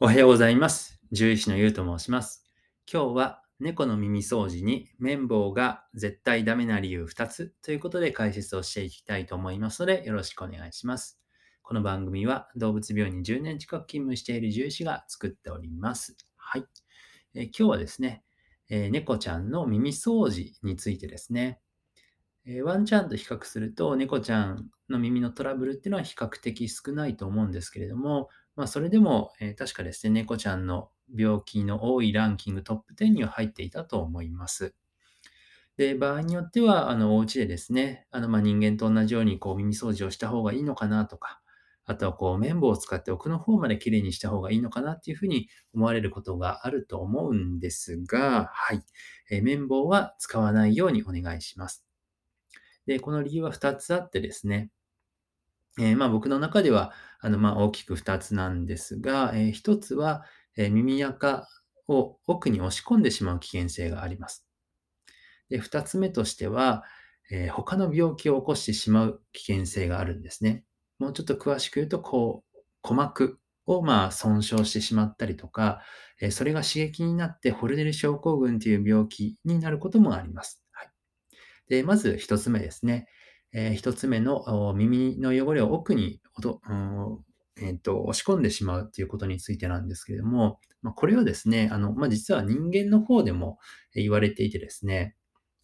おはようございます。獣医師のゆうと申します。今日は猫の耳掃除に綿棒が絶対ダメな理由2つということで解説をしていきたいと思いますのでよろしくお願いします。この番組は動物病院に10年近く勤務している獣医師が作っております。はい。え今日はですね、えー猫ちゃんの耳掃除についてですね、えーワンちゃんと比較すると猫ちゃんの耳のトラブルっていうのは比較的少ないと思うんですけれども、まあ、それでも、えー確かですね、猫ちゃんの病気の多いランキングトップ10には入っていたと思います。で、場合によっては、あの、お家でですね、あの、まあ、人間と同じように、こう、耳掃除をした方がいいのかなとか、あとは、こう、綿棒を使って奥の方まできれいにした方がいいのかなっていうふうに思われることがあると思うんですが、はい。えー綿棒は使わないようにお願いします。で、この理由は2つあってですね、えーまあ、僕の中ではあの、まあ、大きく2つなんですが、え1つは、えー耳垢を奥に押し込んでしまう危険性があります。で2つ目としては、え他の病気を起こしてしまう危険性があるんですね。もうちょっと詳しく言うと、こう、鼓膜をまあ損傷してしまったりとか、えそれが刺激になってホルネル症候群という病気になることもあります。はい、でまず1つ目ですね。えー一つ目の耳の汚れを奥におとうんえーと押し込んでしまうということについてなんですけれども、まあ、これはですね、あのまあ、実は人間の方でも言われていてですね、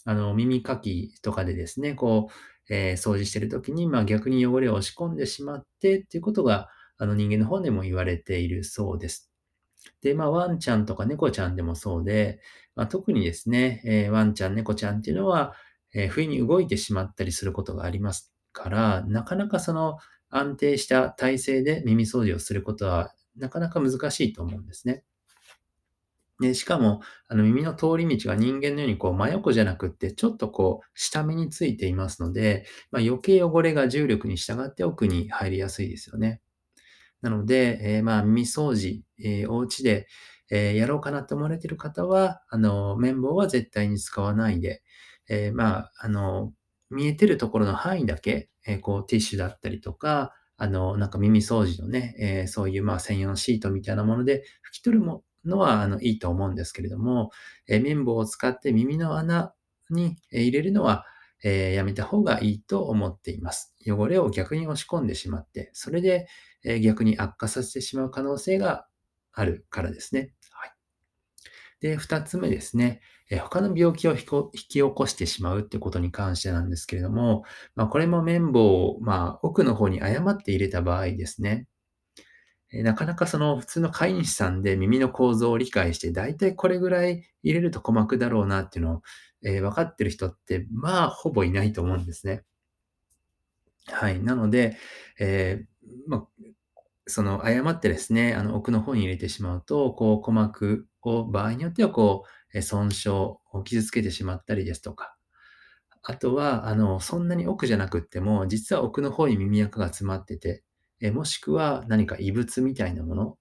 あの耳かきとかでですね、こう、えー掃除しているときに、まあ、逆に汚れを押し込んでしまってっていうことがあの人間の方でも言われているそうです。で、まあ、ワンちゃんとか猫ちゃんでもそうで、まあ、特にですね、えーワンちゃん、猫ちゃんっていうのは、えー不意に動いてしまったりすることがありますから、なかなかその安定した体勢で耳掃除をすることはなかなか難しいと思うんですね。で、しかも、あの耳の通り道が人間のようにこう真横じゃなくって、ちょっとこう下目についていますので、まあ、余計汚れが重力に従って奥に入りやすいですよね。なので、えーまあ、耳掃除、えーお家で、えーやろうかなと思われている方は、あの、綿棒は絶対に使わないで、えーまあ、あの、見えてるところの範囲だけ、えーこう、ティッシュだったりとか、あの、なんか耳掃除のね、えーそういう、まあ、専用のシートみたいなもので拭き取るのは、あの、いいと思うんですけれども、え綿棒を使って耳の穴に入れるのは、えーやめた方がいいと思っています。汚れを逆に押し込んでしまって、それで、え逆に悪化させてしまう可能性があるからですね。で、二つ目ですね。え他の病気を引き起こしてしまうってことに関してなんですけれども、まあ、これも綿棒を、まあ、奥の方に誤って入れた場合ですね。えなかなかその普通の飼い主さんで耳の構造を理解して、だいたいこれぐらい入れると鼓膜だろうなっていうのを、えー分かってる人って、まあ、ほぼいないと思うんですね。はい。なので、えーまあ、その誤ってですね、あの奥の方に入れてしまうと、こう鼓膜を場合によってはこう損傷を傷つけてしまったりですとか、あとは、あの、そんなに奥じゃなくっても、実は奥の方に耳垢が詰まってて、えもしくは何か異物みたいなもの、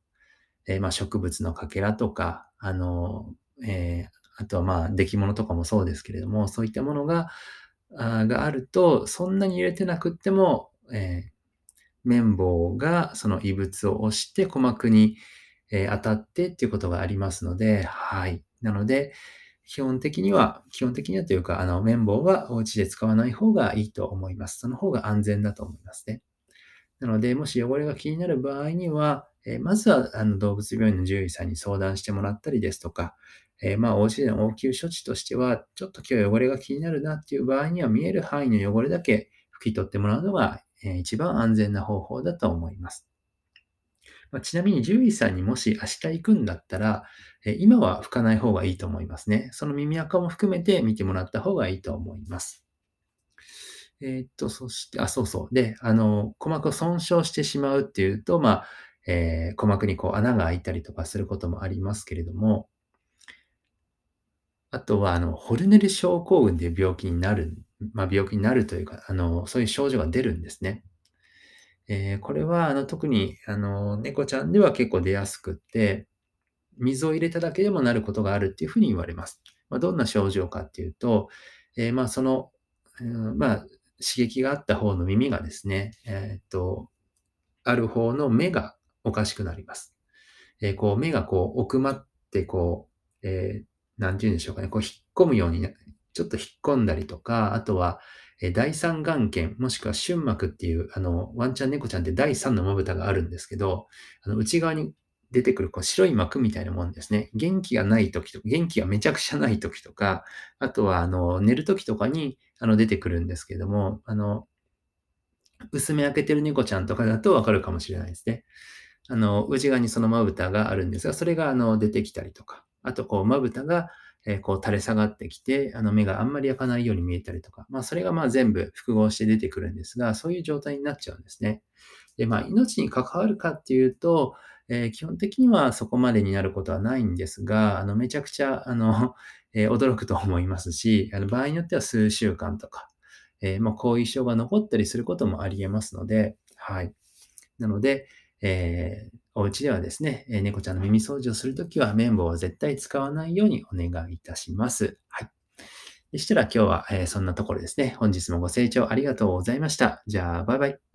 えまあ、植物のかけらとか、あの、えーあとはまあ、出来物とかもそうですけれども、そういったものが、あがあると、そんなに入れてなくっても、えー綿棒がその異物を押して鼓膜に、えー当たってっていうことがありますので、はい。なので、基本的には、基本的にはというか、あの、綿棒はお家で使わない方がいいと思います。その方が安全だと思いますね。なので、もし汚れが気になる場合には、えーまずはあの動物病院の獣医さんに相談してもらったりですとか、えーまあ、お家での応急処置としては、ちょっと今日汚れが気になるなっていう場合には、見える範囲の汚れだけ拭き取ってもらうのが、一番安全な方法だと思います。ま、ちなみに獣医さんにもし明日行くんだったら、え今は拭かない方がいいと思いますね。その耳垢も含めて見てもらった方がいいと思います。えーっと、そして、あ、そうそう。で、あの、鼓膜を損傷してしまうっていうと、まあ、えー鼓膜にこう穴が開いたりとかすることもありますけれども、あとは、あの、ホルネル症候群という病気になるん、まあ、病気になるというか、あの、そういう症状が出るんですね。えーこれは、あの、特に、あの、猫ちゃんでは結構出やすくって、水を入れただけでもなることがあるっていうふうに言われます。まあ、どんな症状かっていうと、えーまあ、その、うんまあ、刺激があった方の耳がですね、えーっと、ある方の目がおかしくなります。えーこう、目がこう、奥まって、こう、えーなんて言うんでしょうかね、こう、引っ込むように、ちょっと引っ込んだりとか、あとは、え第三眼圏、もしくは瞬膜っていう、あの、ワンちゃん猫ちゃんって第三のまぶたがあるんですけど、あの、内側に出てくるこう白い膜みたいなもんですね。元気がない時とか、元気がめちゃくちゃない時とか、あとは、あの、寝る時とかに、あの、出てくるんですけども、あの、薄め開けてる猫ちゃんとかだとわかるかもしれないですね。あの、内側にそのまぶたがあるんですが、それが、あの、出てきたりとか、あと、こう、まぶたが、えーこう、垂れ下がってきて、あの、目があんまり開かないように見えたりとか、まあ、それが、まあ、全部複合して出てくるんですが、そういう状態になっちゃうんですね。で、まあ、命に関わるかっていうと、えー基本的にはそこまでになることはないんですが、あの、めちゃくちゃ、あの、えー驚くと思いますし、あの、場合によっては数週間とか、えーまあ、後遺症が残ったりすることもあり得ますので、はい。なので、えーお家ではですね、え猫ちゃんの耳掃除をするときは綿棒を絶対使わないようにお願いいたします。はい。でしたら今日は、えーそんなところですね。本日もご清聴ありがとうございました。じゃあ、バイバイ。